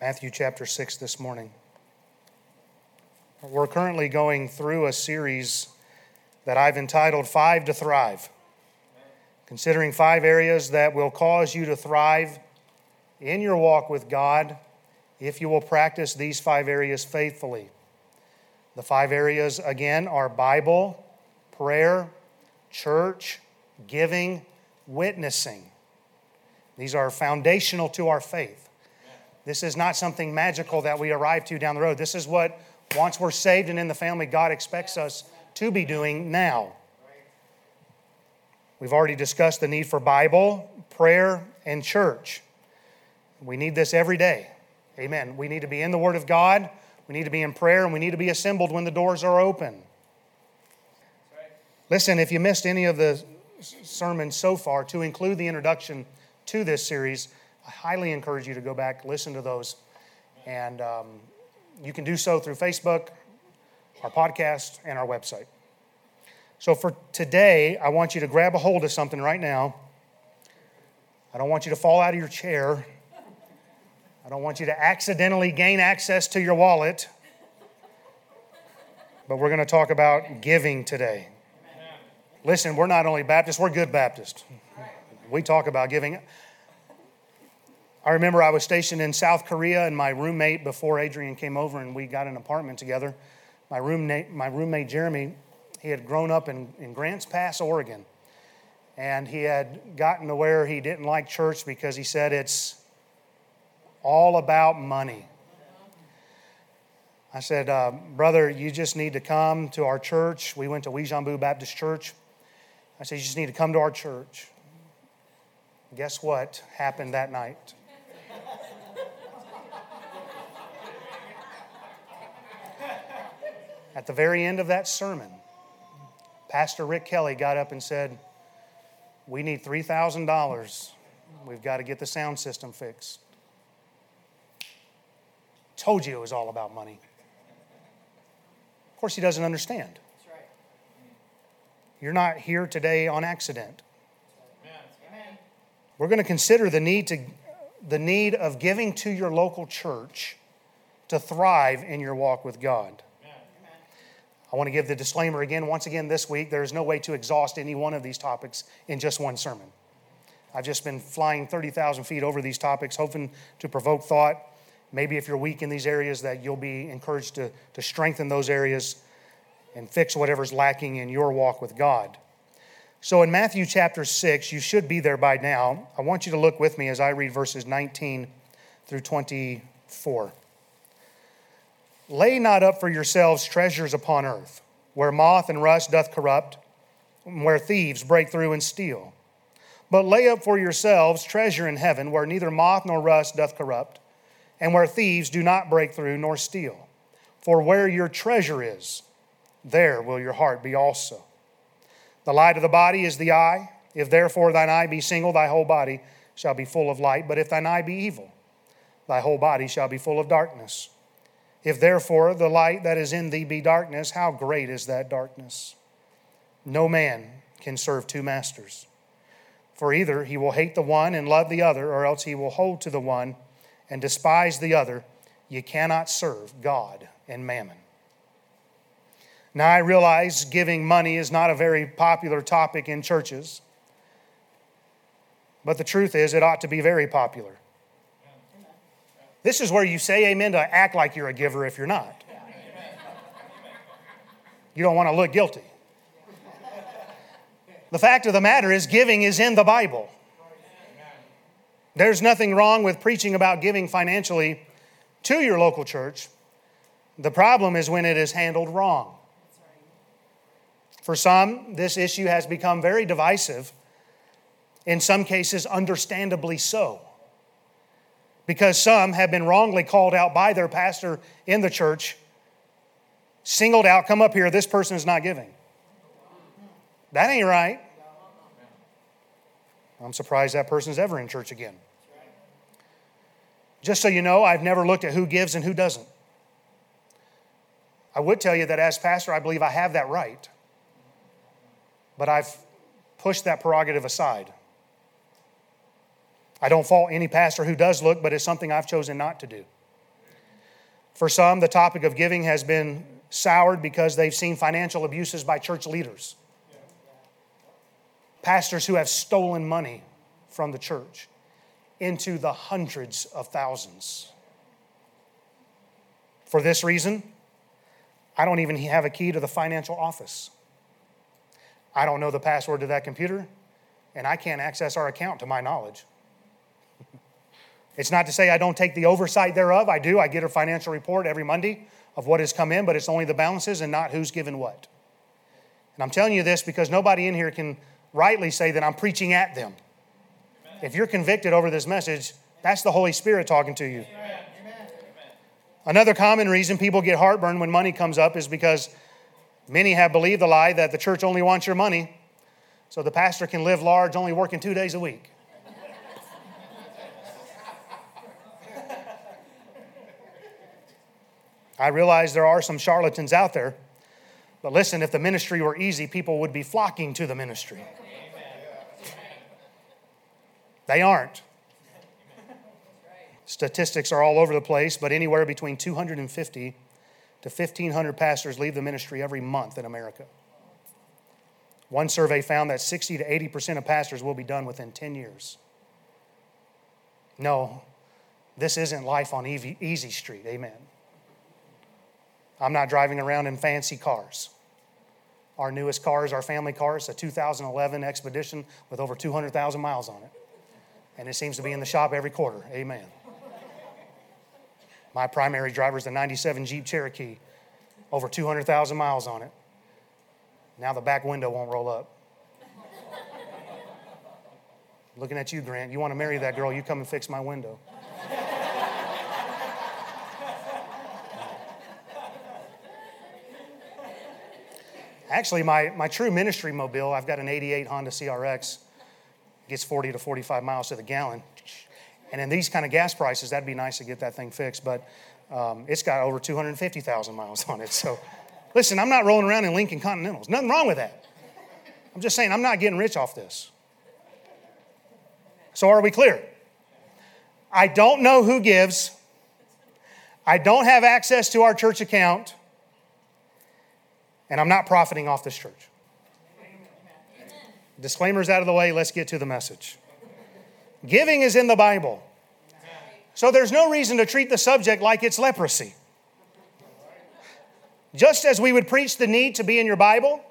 Matthew chapter 6 this morning. We're currently going through a series that I've entitled Five to Thrive, considering five areas that will cause you to thrive in your walk with God if you will practice these five areas faithfully. The five areas, again, are Bible, prayer, church, giving, witnessing. These are foundational to our faith. This is not something magical that we arrive to down the road. This is what, once we're saved and in the family, God expects us to be doing now. We've already discussed the need for Bible, prayer, and church. We need this every day. Amen. We need to be in the Word of God, we need to be in prayer, and we need to be assembled when the doors are open. Listen, if you missed any of the sermons so far, to include the introduction to this series, I highly encourage you to go back, listen to those. And um, you can do so through Facebook, our podcast, and our website. So for today, I want you to grab a hold of something right now. I don't want you to fall out of your chair. I don't want you to accidentally gain access to your wallet. But we're going to talk about giving today. Listen, we're not only Baptists, we're good Baptists. We talk about giving. I remember I was stationed in South Korea, and my roommate, before Adrian came over and we got an apartment together, my roommate, my roommate Jeremy, he had grown up in, in Grants Pass, Oregon. And he had gotten to where he didn't like church because he said it's all about money. I said, uh, Brother, you just need to come to our church. We went to Uijeongbu Baptist Church. I said, You just need to come to our church. Guess what happened that night? At the very end of that sermon, Pastor Rick Kelly got up and said, We need $3,000. We've got to get the sound system fixed. Told you it was all about money. Of course, he doesn't understand. You're not here today on accident. We're going to consider the need, to, the need of giving to your local church to thrive in your walk with God. I want to give the disclaimer again, once again this week. There is no way to exhaust any one of these topics in just one sermon. I've just been flying 30,000 feet over these topics, hoping to provoke thought. Maybe if you're weak in these areas, that you'll be encouraged to, to strengthen those areas and fix whatever's lacking in your walk with God. So in Matthew chapter 6, you should be there by now. I want you to look with me as I read verses 19 through 24. Lay not up for yourselves treasures upon earth, where moth and rust doth corrupt, where thieves break through and steal. But lay up for yourselves treasure in heaven, where neither moth nor rust doth corrupt, and where thieves do not break through nor steal. For where your treasure is, there will your heart be also. The light of the body is the eye. If therefore thine eye be single, thy whole body shall be full of light. But if thine eye be evil, thy whole body shall be full of darkness. If therefore the light that is in thee be darkness, how great is that darkness? No man can serve two masters. For either he will hate the one and love the other, or else he will hold to the one and despise the other. You cannot serve God and mammon. Now, I realize giving money is not a very popular topic in churches, but the truth is, it ought to be very popular. This is where you say amen to act like you're a giver if you're not. You don't want to look guilty. The fact of the matter is, giving is in the Bible. There's nothing wrong with preaching about giving financially to your local church. The problem is when it is handled wrong. For some, this issue has become very divisive, in some cases, understandably so because some have been wrongly called out by their pastor in the church, singled out, come up here, this person is not giving. That ain't right. I'm surprised that person's ever in church again. Just so you know, I've never looked at who gives and who doesn't. I would tell you that as pastor, I believe I have that right. But I've pushed that prerogative aside. I don't fault any pastor who does look, but it's something I've chosen not to do. For some, the topic of giving has been soured because they've seen financial abuses by church leaders. Pastors who have stolen money from the church into the hundreds of thousands. For this reason, I don't even have a key to the financial office. I don't know the password to that computer, and I can't access our account to my knowledge. It's not to say I don't take the oversight thereof. I do. I get a financial report every Monday of what has come in, but it's only the balances and not who's given what. And I'm telling you this because nobody in here can rightly say that I'm preaching at them. If you're convicted over this message, that's the Holy Spirit talking to you. Another common reason people get heartburn when money comes up is because many have believed the lie that the church only wants your money, so the pastor can live large, only working two days a week. I realize there are some charlatans out there, but listen, if the ministry were easy, people would be flocking to the ministry. They aren't. Statistics are all over the place, but anywhere between 250 to 1,500 pastors leave the ministry every month in America. One survey found that 60 to 80% of pastors will be done within 10 years. No, this isn't life on easy street. Amen. I'm not driving around in fancy cars. Our newest car is our family car. It's a 2011 Expedition with over 200,000 miles on it. And it seems to be in the shop every quarter. Amen. My primary driver is the 97 Jeep Cherokee, over 200,000 miles on it. Now the back window won't roll up. Looking at you, Grant. You want to marry that girl, you come and fix my window. Actually, my, my true ministry mobile, I've got an 88 Honda CRX, gets 40 to 45 miles to the gallon. And in these kind of gas prices, that'd be nice to get that thing fixed. But um, it's got over 250,000 miles on it. So listen, I'm not rolling around in Lincoln Continentals. Nothing wrong with that. I'm just saying, I'm not getting rich off this. So are we clear? I don't know who gives. I don't have access to our church account. And I'm not profiting off this church. Disclaimers out of the way, let's get to the message. Giving is in the Bible. So there's no reason to treat the subject like it's leprosy. Just as we would preach the need to be in your Bible,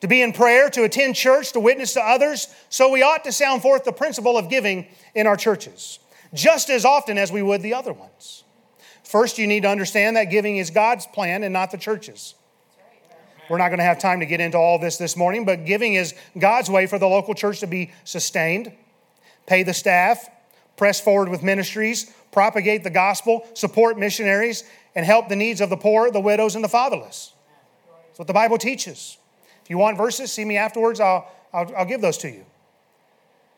to be in prayer, to attend church, to witness to others, so we ought to sound forth the principle of giving in our churches, just as often as we would the other ones. First, you need to understand that giving is God's plan and not the church's. We're not going to have time to get into all this this morning, but giving is God's way for the local church to be sustained pay the staff, press forward with ministries, propagate the gospel, support missionaries, and help the needs of the poor, the widows, and the fatherless. That's what the Bible teaches. If you want verses, see me afterwards, I'll, I'll, I'll give those to you.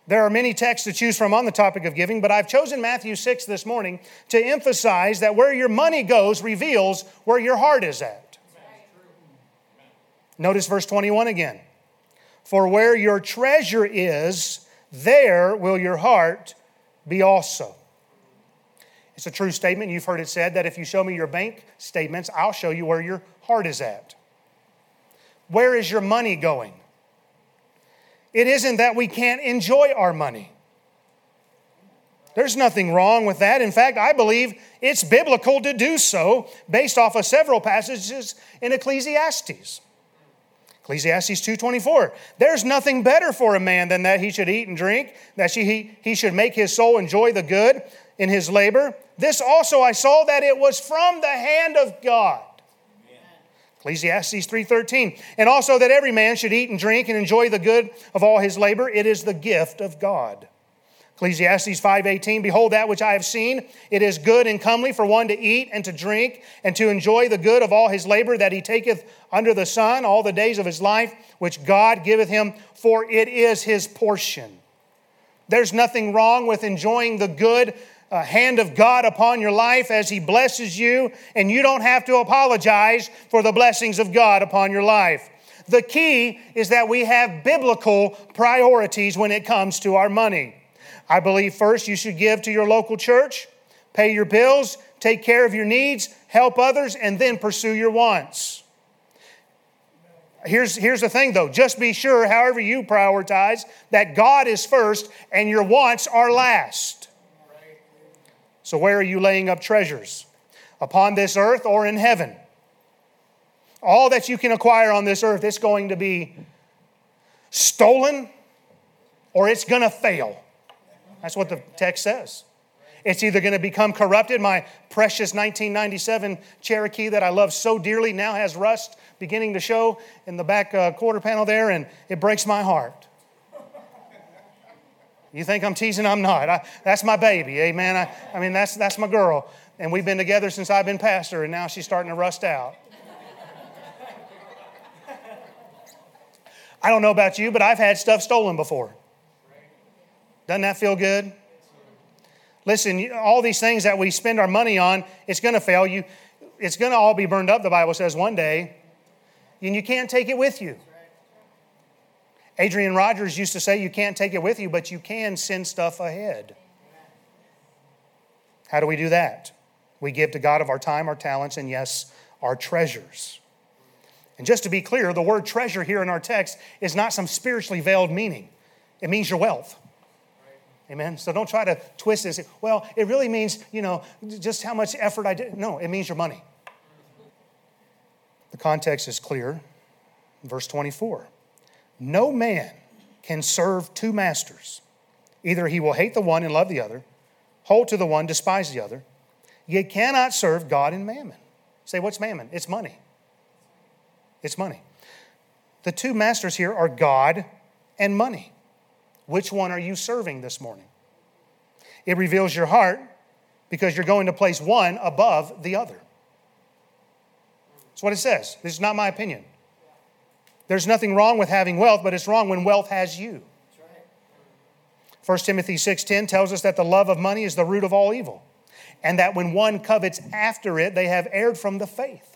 There are many texts to choose from on the topic of giving, but I've chosen Matthew 6 this morning to emphasize that where your money goes reveals where your heart is at. Notice verse 21 again. For where your treasure is, there will your heart be also. It's a true statement. You've heard it said that if you show me your bank statements, I'll show you where your heart is at. Where is your money going? It isn't that we can't enjoy our money. There's nothing wrong with that. In fact, I believe it's biblical to do so based off of several passages in Ecclesiastes. Ecclesiastes 2:24. There's nothing better for a man than that he should eat and drink, that he, he should make his soul enjoy the good in his labor. This also I saw that it was from the hand of God. Ecclesiastes 3:13. And also that every man should eat and drink and enjoy the good of all his labor. It is the gift of God. Ecclesiastes 5:18 Behold that which I have seen it is good and comely for one to eat and to drink and to enjoy the good of all his labor that he taketh under the sun all the days of his life which God giveth him for it is his portion. There's nothing wrong with enjoying the good uh, hand of God upon your life as he blesses you and you don't have to apologize for the blessings of God upon your life. The key is that we have biblical priorities when it comes to our money. I believe first you should give to your local church, pay your bills, take care of your needs, help others, and then pursue your wants. Here's, here's the thing though just be sure, however you prioritize, that God is first and your wants are last. So, where are you laying up treasures? Upon this earth or in heaven? All that you can acquire on this earth, is going to be stolen or it's going to fail. That's what the text says. It's either going to become corrupted. My precious 1997 Cherokee that I love so dearly now has rust beginning to show in the back uh, quarter panel there, and it breaks my heart. You think I'm teasing? I'm not. I, that's my baby, amen. I, I mean, that's, that's my girl. And we've been together since I've been pastor, and now she's starting to rust out. I don't know about you, but I've had stuff stolen before. Doesn't that feel good? Listen, all these things that we spend our money on, it's going to fail you. It's going to all be burned up, the Bible says, one day. And you can't take it with you. Adrian Rogers used to say, You can't take it with you, but you can send stuff ahead. How do we do that? We give to God of our time, our talents, and yes, our treasures. And just to be clear, the word treasure here in our text is not some spiritually veiled meaning, it means your wealth. Amen. So don't try to twist this. Well, it really means, you know, just how much effort I did. No, it means your money. The context is clear. Verse 24 No man can serve two masters. Either he will hate the one and love the other, hold to the one, despise the other. You cannot serve God and mammon. Say, what's mammon? It's money. It's money. The two masters here are God and money. Which one are you serving this morning? It reveals your heart because you're going to place one above the other. That's what it says. This is not my opinion. There's nothing wrong with having wealth, but it's wrong when wealth has you. 1 Timothy 6:10 tells us that the love of money is the root of all evil, and that when one covets after it, they have erred from the faith.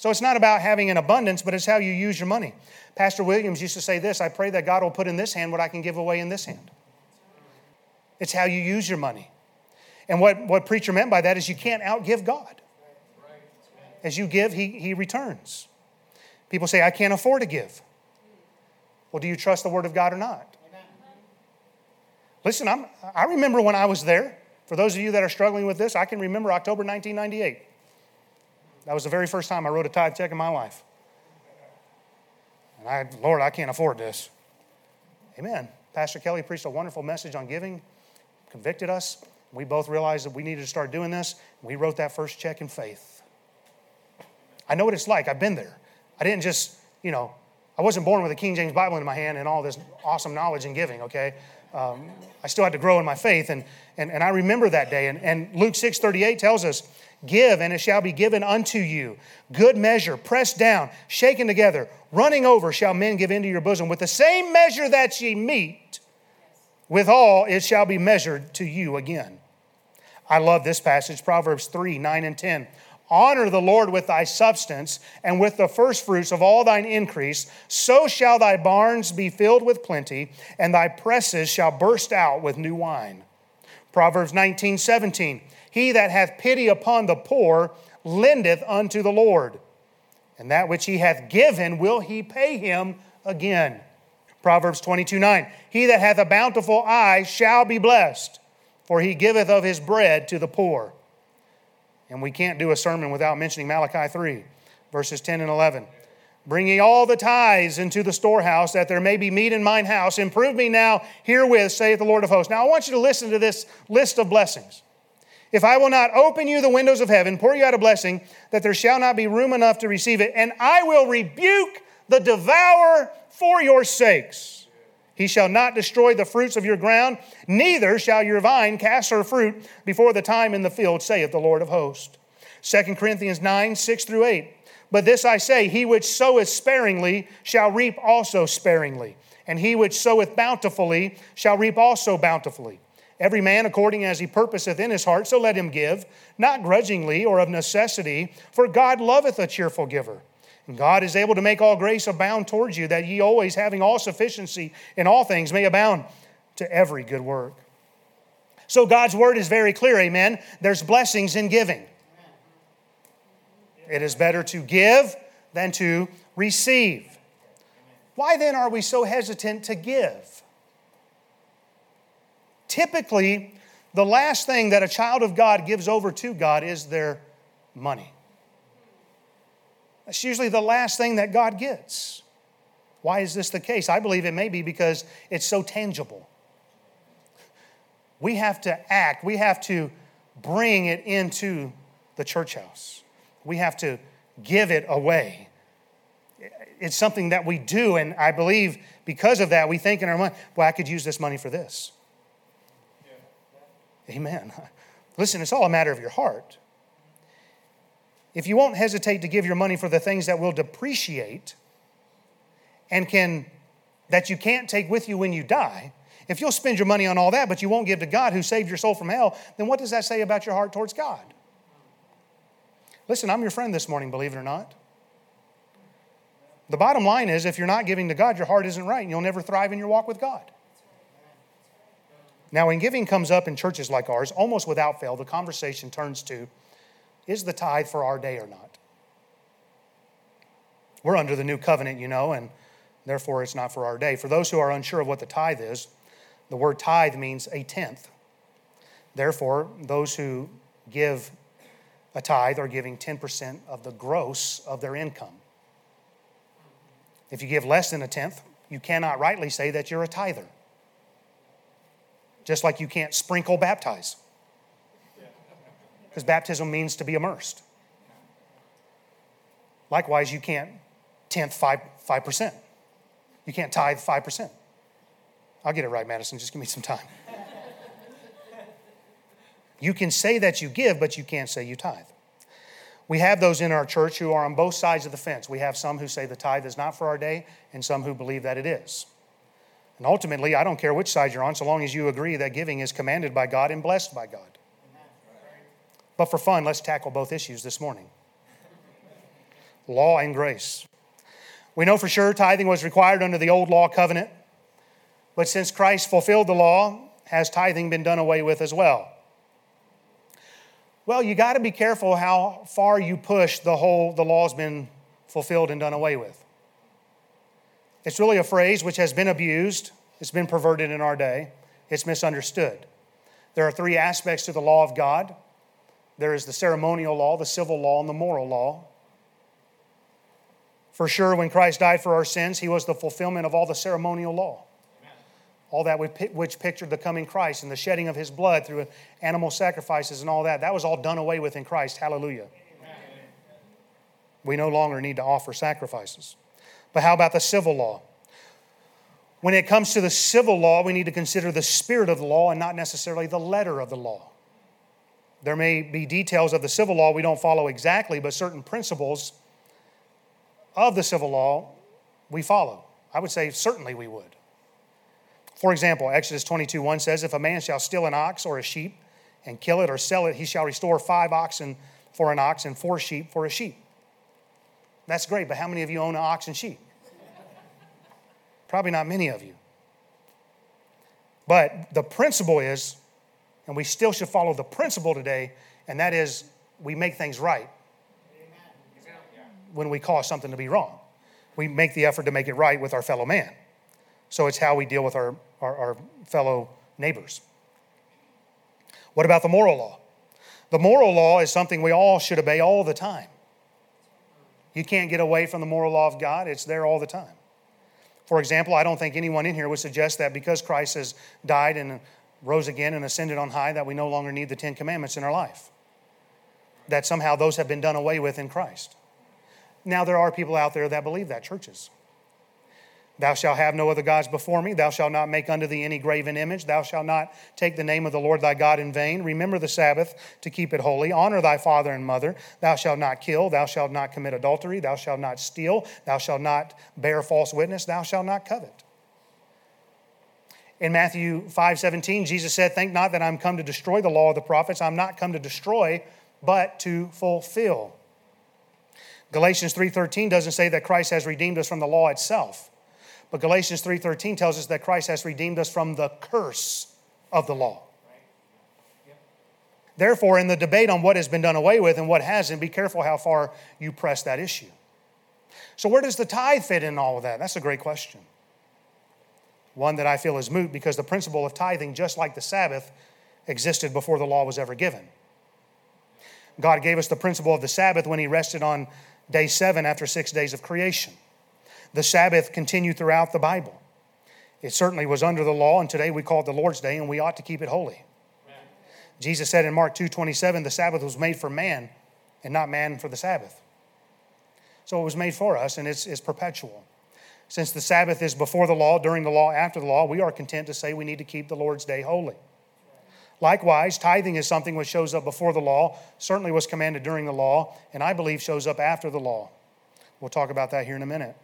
So it's not about having an abundance, but it's how you use your money. Pastor Williams used to say this I pray that God will put in this hand what I can give away in this hand. It's how you use your money. And what, what preacher meant by that is you can't outgive God. As you give, he, he returns. People say, I can't afford to give. Well, do you trust the word of God or not? Listen, I'm, I remember when I was there. For those of you that are struggling with this, I can remember October 1998. That was the very first time I wrote a tithe check in my life. And I, Lord, I can't afford this. Amen. Pastor Kelly preached a wonderful message on giving, convicted us. We both realized that we needed to start doing this. We wrote that first check in faith. I know what it's like. I've been there. I didn't just, you know, I wasn't born with a King James Bible in my hand and all this awesome knowledge and giving, okay? Um, I still had to grow in my faith. And, and, and I remember that day. And, and Luke 6 38 tells us, Give, and it shall be given unto you. Good measure, pressed down, shaken together, running over, shall men give into your bosom. With the same measure that ye meet, withal it shall be measured to you again. I love this passage, Proverbs 3 9 and 10. Honor the Lord with thy substance and with the firstfruits of all thine increase. So shall thy barns be filled with plenty, and thy presses shall burst out with new wine. Proverbs 19 17. He that hath pity upon the poor lendeth unto the Lord, and that which he hath given will he pay him again. Proverbs 22 9. He that hath a bountiful eye shall be blessed, for he giveth of his bread to the poor. And we can't do a sermon without mentioning Malachi 3, verses 10 and 11. Bring ye all the tithes into the storehouse, that there may be meat in mine house. Improve me now herewith, saith the Lord of hosts. Now I want you to listen to this list of blessings. If I will not open you the windows of heaven, pour you out a blessing, that there shall not be room enough to receive it, and I will rebuke the devourer for your sakes. He shall not destroy the fruits of your ground, neither shall your vine cast her fruit before the time in the field, saith the Lord of hosts. 2 Corinthians 9, 6 through 8. But this I say, he which soweth sparingly shall reap also sparingly, and he which soweth bountifully shall reap also bountifully. Every man according as he purposeth in his heart, so let him give, not grudgingly or of necessity, for God loveth a cheerful giver. God is able to make all grace abound towards you, that ye always, having all sufficiency in all things, may abound to every good work. So God's word is very clear, amen. There's blessings in giving. It is better to give than to receive. Why then are we so hesitant to give? Typically, the last thing that a child of God gives over to God is their money. That's usually the last thing that God gets. Why is this the case? I believe it may be because it's so tangible. We have to act, we have to bring it into the church house, we have to give it away. It's something that we do, and I believe because of that, we think in our mind, well, I could use this money for this. Yeah. Amen. Listen, it's all a matter of your heart. If you won't hesitate to give your money for the things that will depreciate and can that you can't take with you when you die, if you'll spend your money on all that, but you won't give to God who saved your soul from hell, then what does that say about your heart towards God? Listen, I'm your friend this morning, believe it or not. The bottom line is if you're not giving to God, your heart isn't right and you'll never thrive in your walk with God. Now, when giving comes up in churches like ours, almost without fail, the conversation turns to is the tithe for our day or not? We're under the new covenant, you know, and therefore it's not for our day. For those who are unsure of what the tithe is, the word tithe means a tenth. Therefore, those who give a tithe are giving 10% of the gross of their income. If you give less than a tenth, you cannot rightly say that you're a tither. Just like you can't sprinkle baptize. Because baptism means to be immersed. Likewise, you can't tenth 5, 5%. You can't tithe 5%. I'll get it right, Madison. Just give me some time. You can say that you give, but you can't say you tithe. We have those in our church who are on both sides of the fence. We have some who say the tithe is not for our day, and some who believe that it is. And ultimately, I don't care which side you're on, so long as you agree that giving is commanded by God and blessed by God. But for fun, let's tackle both issues this morning law and grace. We know for sure tithing was required under the old law covenant, but since Christ fulfilled the law, has tithing been done away with as well? Well, you got to be careful how far you push the whole the law's been fulfilled and done away with. It's really a phrase which has been abused, it's been perverted in our day, it's misunderstood. There are three aspects to the law of God there is the ceremonial law, the civil law, and the moral law. For sure, when Christ died for our sins, he was the fulfillment of all the ceremonial law all that which pictured the coming Christ and the shedding of his blood through animal sacrifices and all that. That was all done away with in Christ. Hallelujah. Amen. We no longer need to offer sacrifices. But how about the civil law? When it comes to the civil law, we need to consider the spirit of the law and not necessarily the letter of the law. There may be details of the civil law we don't follow exactly, but certain principles of the civil law we follow. I would say certainly we would. For example, Exodus 22 1 says, If a man shall steal an ox or a sheep and kill it or sell it, he shall restore five oxen for an ox and four sheep for a sheep. That's great, but how many of you own an ox and sheep? Probably not many of you. But the principle is, and we still should follow the principle today, and that is we make things right when we cause something to be wrong. We make the effort to make it right with our fellow man. So it's how we deal with our, our, our fellow neighbors. What about the moral law? The moral law is something we all should obey all the time. You can't get away from the moral law of God, it's there all the time. For example, I don't think anyone in here would suggest that because Christ has died and rose again and ascended on high, that we no longer need the Ten Commandments in our life. That somehow those have been done away with in Christ. Now, there are people out there that believe that, churches. Thou shalt have no other gods before me. Thou shalt not make unto thee any graven image. Thou shalt not take the name of the Lord thy God in vain. Remember the Sabbath to keep it holy. Honor thy father and mother. Thou shalt not kill. Thou shalt not commit adultery. Thou shalt not steal. Thou shalt not bear false witness. Thou shalt not covet. In Matthew 5 17, Jesus said, Think not that I'm come to destroy the law of the prophets. I'm not come to destroy, but to fulfill. Galatians 3:13 doesn't say that Christ has redeemed us from the law itself. But Galatians 3:13 tells us that Christ has redeemed us from the curse of the law. Therefore, in the debate on what has been done away with and what hasn't, be careful how far you press that issue. So, where does the tithe fit in all of that? That's a great question. One that I feel is moot because the principle of tithing, just like the Sabbath, existed before the law was ever given. God gave us the principle of the Sabbath when He rested on day seven after six days of creation. The Sabbath continued throughout the Bible. It certainly was under the law, and today we call it the Lord's Day, and we ought to keep it holy. Amen. Jesus said in Mark 2:27, the Sabbath was made for man, and not man for the Sabbath. So it was made for us, and it's, it's perpetual. Since the Sabbath is before the law, during the law, after the law, we are content to say we need to keep the Lord's Day holy. Likewise, tithing is something which shows up before the law, certainly was commanded during the law, and I believe shows up after the law. We'll talk about that here in a minute.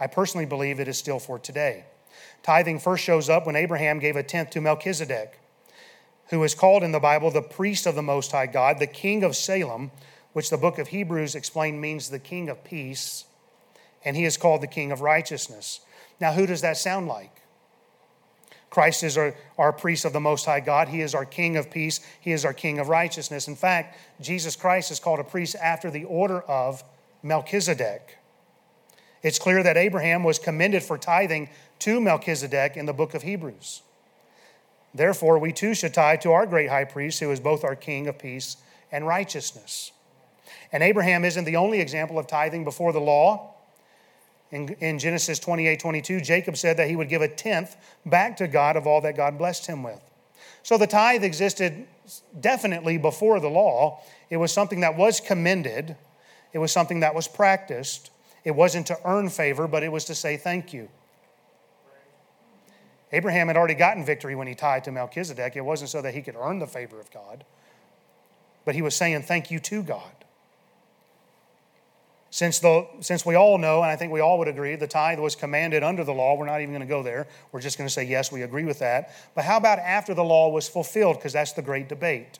I personally believe it is still for today. Tithing first shows up when Abraham gave a tenth to Melchizedek, who is called in the Bible the priest of the Most High God, the king of Salem, which the book of Hebrews explained means the king of peace, and he is called the king of righteousness. Now, who does that sound like? Christ is our, our priest of the Most High God. He is our King of peace. He is our King of righteousness. In fact, Jesus Christ is called a priest after the order of Melchizedek. It's clear that Abraham was commended for tithing to Melchizedek in the book of Hebrews. Therefore, we too should tithe to our great high priest, who is both our King of peace and righteousness. And Abraham isn't the only example of tithing before the law. In, in Genesis 28 22, Jacob said that he would give a tenth back to God of all that God blessed him with. So the tithe existed definitely before the law. It was something that was commended, it was something that was practiced. It wasn't to earn favor, but it was to say thank you. Abraham had already gotten victory when he tithed to Melchizedek. It wasn't so that he could earn the favor of God, but he was saying thank you to God. Since, the, since we all know, and I think we all would agree, the tithe was commanded under the law, we're not even going to go there. We're just going to say, yes, we agree with that. But how about after the law was fulfilled? Because that's the great debate.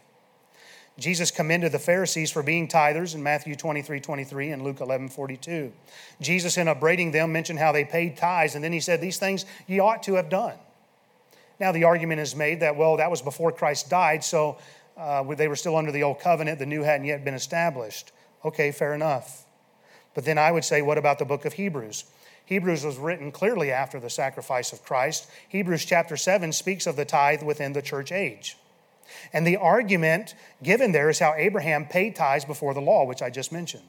Jesus commended the Pharisees for being tithers in Matthew 23 23 and Luke 11 42. Jesus, in upbraiding them, mentioned how they paid tithes, and then he said, These things ye ought to have done. Now, the argument is made that, well, that was before Christ died, so uh, they were still under the old covenant, the new hadn't yet been established. Okay, fair enough. But then I would say, what about the book of Hebrews? Hebrews was written clearly after the sacrifice of Christ. Hebrews chapter 7 speaks of the tithe within the church age. And the argument given there is how Abraham paid tithes before the law, which I just mentioned.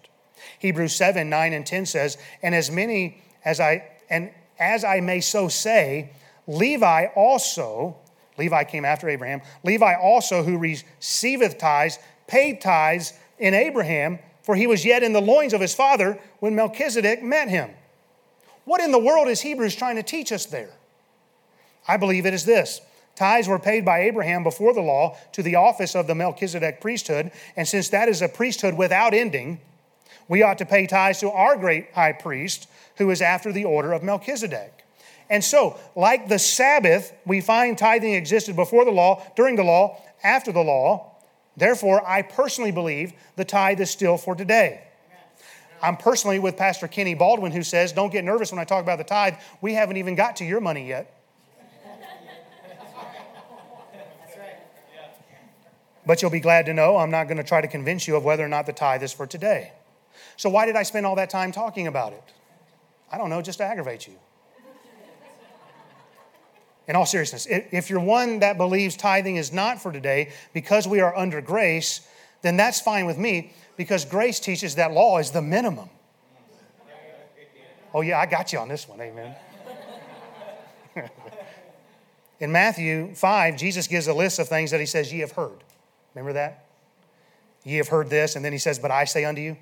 Hebrews 7, 9, and 10 says, And as many as I and as I may so say, Levi also, Levi came after Abraham, Levi also who receiveth tithes, paid tithes in Abraham for he was yet in the loins of his father when Melchizedek met him. What in the world is Hebrews trying to teach us there? I believe it is this. Tithes were paid by Abraham before the law to the office of the Melchizedek priesthood, and since that is a priesthood without ending, we ought to pay tithes to our great high priest, who is after the order of Melchizedek. And so, like the Sabbath, we find tithing existed before the law, during the law, after the law, Therefore, I personally believe the tithe is still for today. I'm personally with Pastor Kenny Baldwin, who says, Don't get nervous when I talk about the tithe. We haven't even got to your money yet. But you'll be glad to know I'm not going to try to convince you of whether or not the tithe is for today. So, why did I spend all that time talking about it? I don't know, just to aggravate you in all seriousness, if you're one that believes tithing is not for today because we are under grace, then that's fine with me because grace teaches that law is the minimum. Oh, yeah, I got you on this one. Amen. in Matthew 5, Jesus gives a list of things that he says, Ye have heard. Remember that? Ye have heard this, and then he says, But I say unto you.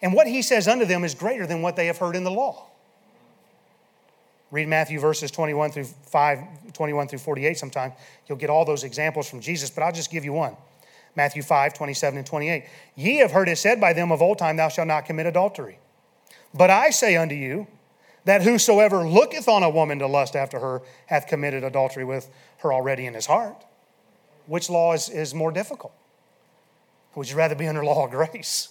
And what he says unto them is greater than what they have heard in the law. Read Matthew verses 21 through 5, 21 through 48 sometime. You'll get all those examples from Jesus, but I'll just give you one. Matthew 5, 27 and 28. Ye have heard it said by them of old time, Thou shalt not commit adultery. But I say unto you, that whosoever looketh on a woman to lust after her hath committed adultery with her already in his heart. Which law is, is more difficult? Would you rather be under law of grace?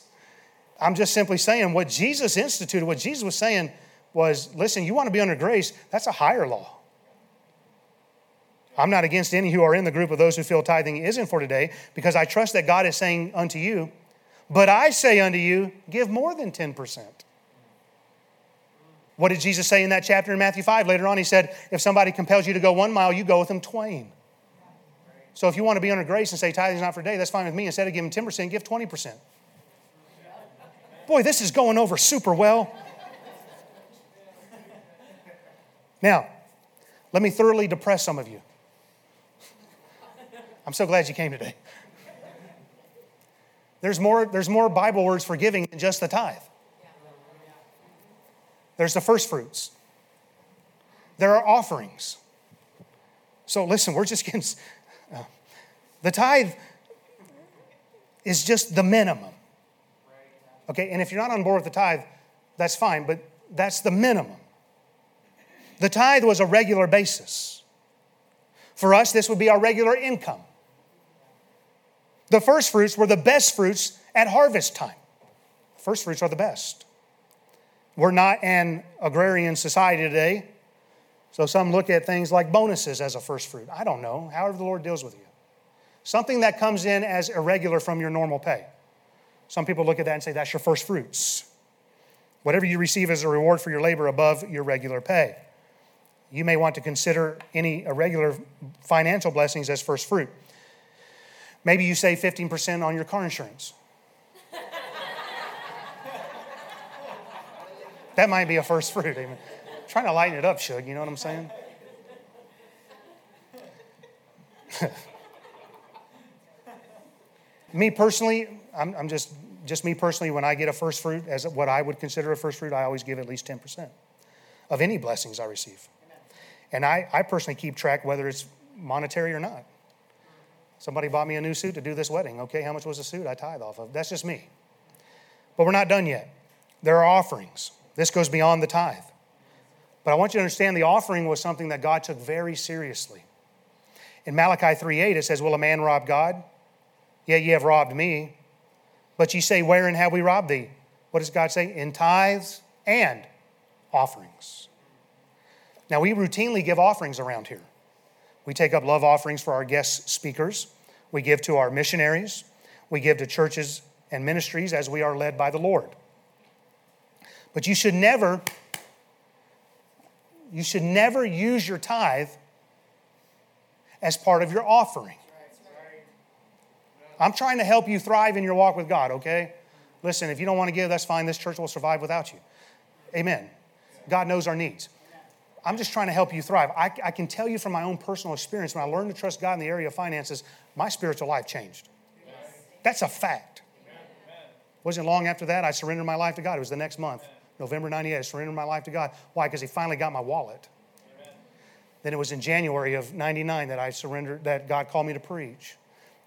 I'm just simply saying what Jesus instituted, what Jesus was saying was listen, you want to be under grace, that's a higher law. I'm not against any who are in the group of those who feel tithing isn't for today, because I trust that God is saying unto you, But I say unto you, give more than 10%. What did Jesus say in that chapter in Matthew 5? Later on, he said, If somebody compels you to go one mile, you go with them twain. So if you want to be under grace and say tithing is not for today, that's fine with me. Instead of giving 10%, give 20%. Boy, this is going over super well. Now, let me thoroughly depress some of you. I'm so glad you came today. There's more, there's more Bible words for giving than just the tithe. There's the first fruits. There are offerings. So listen, we're just getting. Uh, the tithe is just the minimum. Okay, and if you're not on board with the tithe, that's fine, but that's the minimum. The tithe was a regular basis. For us, this would be our regular income. The first fruits were the best fruits at harvest time. First fruits are the best. We're not an agrarian society today, so some look at things like bonuses as a first fruit. I don't know, however, the Lord deals with you. Something that comes in as irregular from your normal pay. Some people look at that and say, that's your first fruits. Whatever you receive as a reward for your labor above your regular pay. You may want to consider any irregular financial blessings as first fruit. Maybe you save 15% on your car insurance. that might be a first fruit. Amen. trying to lighten it up, Shug, you know what I'm saying? me personally, I'm, I'm, just, just me personally, when I get a first fruit, as what I would consider a first fruit, I always give at least 10% of any blessings I receive. And I, I personally keep track whether it's monetary or not. Somebody bought me a new suit to do this wedding. Okay, how much was the suit? I tithe off of. That's just me. But we're not done yet. There are offerings. This goes beyond the tithe. But I want you to understand the offering was something that God took very seriously. In Malachi 3:8, it says, Will a man rob God? Yet ye have robbed me. But ye say, Wherein have we robbed thee? What does God say? In tithes and offerings. Now, we routinely give offerings around here. We take up love offerings for our guest speakers. We give to our missionaries. We give to churches and ministries as we are led by the Lord. But you should never you should never use your tithe as part of your offering. I'm trying to help you thrive in your walk with God, okay? Listen, if you don't want to give, that's fine. This church will survive without you. Amen. God knows our needs. I'm just trying to help you thrive. I, I, can tell you from my own personal experience, when I learned to trust God in the area of finances, my spiritual life changed. That's a fact. Wasn't long after that I surrendered my life to God. It was the next month, November 98. I surrendered my life to God. Why? Because He finally got my wallet. Then it was in January of 99 that I surrendered, that God called me to preach.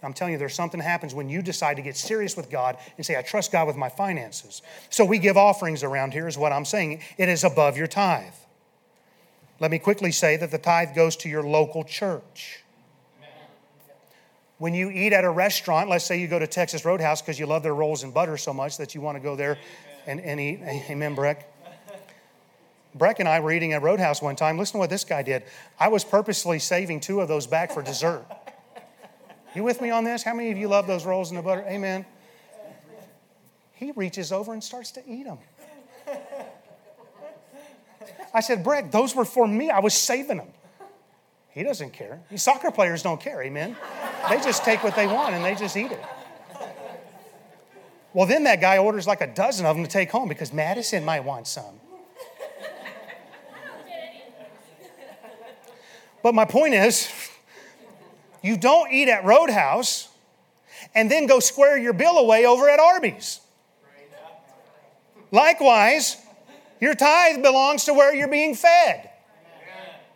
I'm telling you, there's something happens when you decide to get serious with God and say, I trust God with my finances. So we give offerings around here, is what I'm saying. It is above your tithe. Let me quickly say that the tithe goes to your local church. When you eat at a restaurant, let's say you go to Texas Roadhouse because you love their rolls and butter so much that you want to go there and, and eat. Amen, Breck. Breck and I were eating at Roadhouse one time. Listen to what this guy did. I was purposely saving two of those back for dessert. You with me on this? How many of you love those rolls and the butter? Amen. He reaches over and starts to eat them. I said, Brett, those were for me. I was saving them. He doesn't care. These soccer players don't care, amen. They just take what they want and they just eat it. Well, then that guy orders like a dozen of them to take home because Madison might want some. But my point is, you don't eat at Roadhouse and then go square your bill away over at Arby's. Likewise, your tithe belongs to where you're being fed.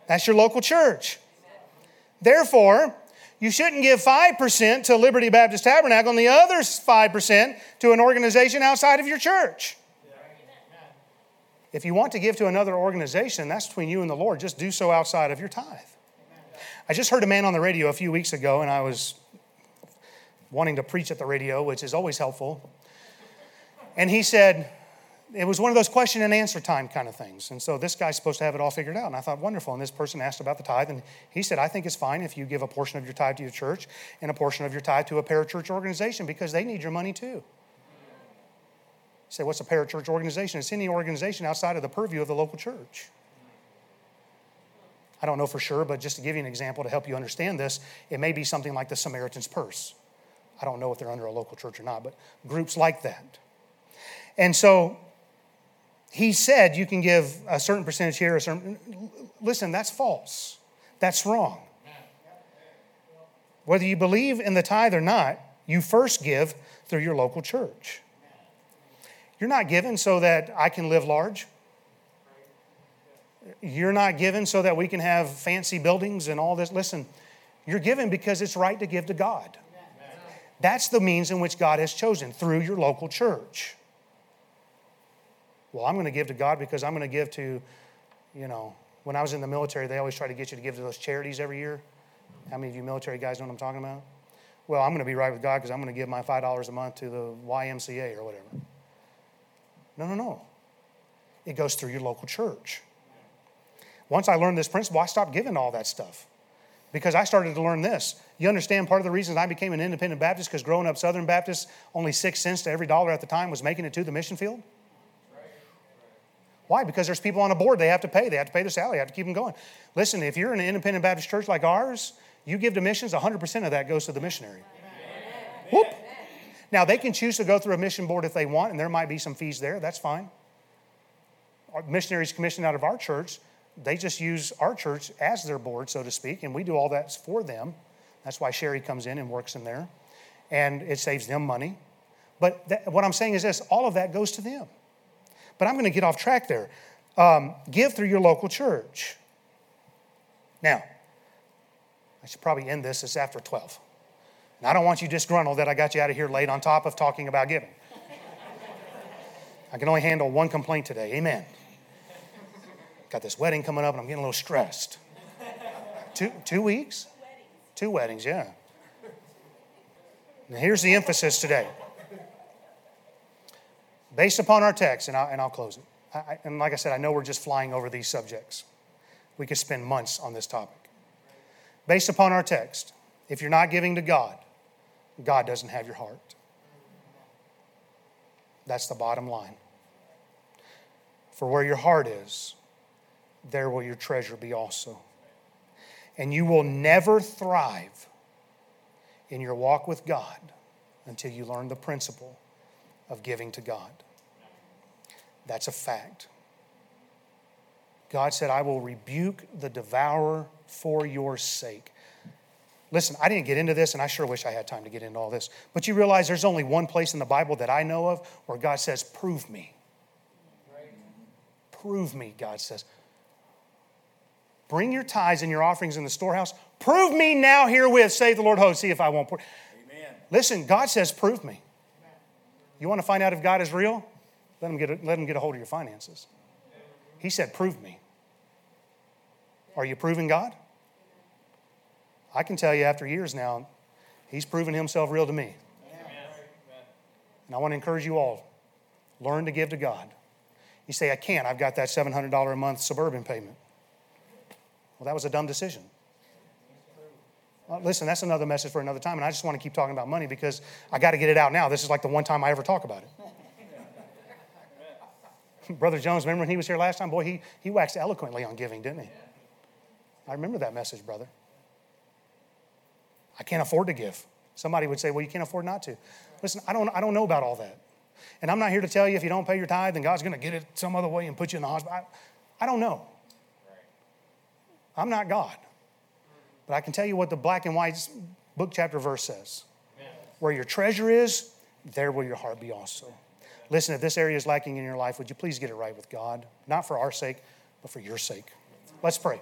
That's your local church. Therefore, you shouldn't give 5% to Liberty Baptist Tabernacle and the other 5% to an organization outside of your church. If you want to give to another organization, that's between you and the Lord. Just do so outside of your tithe. I just heard a man on the radio a few weeks ago, and I was wanting to preach at the radio, which is always helpful. And he said, it was one of those question and answer time kind of things. And so this guy's supposed to have it all figured out. And I thought, wonderful. And this person asked about the tithe. And he said, I think it's fine if you give a portion of your tithe to your church and a portion of your tithe to a parachurch organization because they need your money too. You say, what's a parachurch organization? It's any organization outside of the purview of the local church. I don't know for sure, but just to give you an example to help you understand this, it may be something like the Samaritan's Purse. I don't know if they're under a local church or not, but groups like that. And so he said you can give a certain percentage here, a certain. Listen, that's false. That's wrong. Whether you believe in the tithe or not, you first give through your local church. You're not given so that I can live large. You're not given so that we can have fancy buildings and all this. Listen, you're given because it's right to give to God. That's the means in which God has chosen through your local church. Well, I'm going to give to God because I'm going to give to, you know, when I was in the military, they always try to get you to give to those charities every year. How many of you military guys know what I'm talking about? Well, I'm going to be right with God because I'm going to give my $5 a month to the YMCA or whatever. No, no, no. It goes through your local church. Once I learned this principle, I stopped giving all that stuff because I started to learn this. You understand part of the reason I became an independent Baptist because growing up Southern Baptist, only six cents to every dollar at the time was making it to the mission field? Why? Because there's people on a board they have to pay. They have to pay the salary, they have to keep them going. Listen, if you're in an independent Baptist church like ours, you give to missions, 100% of that goes to the missionary. Whoop. Now, they can choose to go through a mission board if they want, and there might be some fees there. That's fine. Our missionaries commissioned out of our church, they just use our church as their board, so to speak, and we do all that for them. That's why Sherry comes in and works in there, and it saves them money. But that, what I'm saying is this all of that goes to them. But I'm going to get off track there. Um, give through your local church. Now, I should probably end this. It's after 12. And I don't want you disgruntled that I got you out of here late on top of talking about giving. I can only handle one complaint today. Amen. Got this wedding coming up and I'm getting a little stressed. Two, two weeks? Two weddings, yeah. Now here's the emphasis today. Based upon our text, and I'll, and I'll close it. I, and like I said, I know we're just flying over these subjects. We could spend months on this topic. Based upon our text, if you're not giving to God, God doesn't have your heart. That's the bottom line. For where your heart is, there will your treasure be also. And you will never thrive in your walk with God until you learn the principle of giving to God. That's a fact. God said, I will rebuke the devourer for your sake. Listen, I didn't get into this, and I sure wish I had time to get into all this. But you realize there's only one place in the Bible that I know of where God says, Prove me. Prove me, God says. Bring your tithes and your offerings in the storehouse. Prove me now herewith, save the Lord host, see if I won't. Amen. Listen, God says, Prove me. You want to find out if God is real? Let him get a, let him get a hold of your finances. He said, Prove me. Are you proving God? I can tell you after years now, he's proven himself real to me. And I want to encourage you all learn to give to God. You say, I can't. I've got that $700 a month suburban payment. Well, that was a dumb decision. Well, listen, that's another message for another time. And I just want to keep talking about money because I got to get it out now. This is like the one time I ever talk about it. Brother Jones, remember when he was here last time? Boy, he, he waxed eloquently on giving, didn't he? I remember that message, brother. I can't afford to give. Somebody would say, well, you can't afford not to. Listen, I don't, I don't know about all that. And I'm not here to tell you if you don't pay your tithe, then God's going to get it some other way and put you in the hospital. I, I don't know. I'm not God. But I can tell you what the black and white book chapter verse says. Where your treasure is, there will your heart be also. Listen, if this area is lacking in your life, would you please get it right with God? Not for our sake, but for your sake. Let's pray.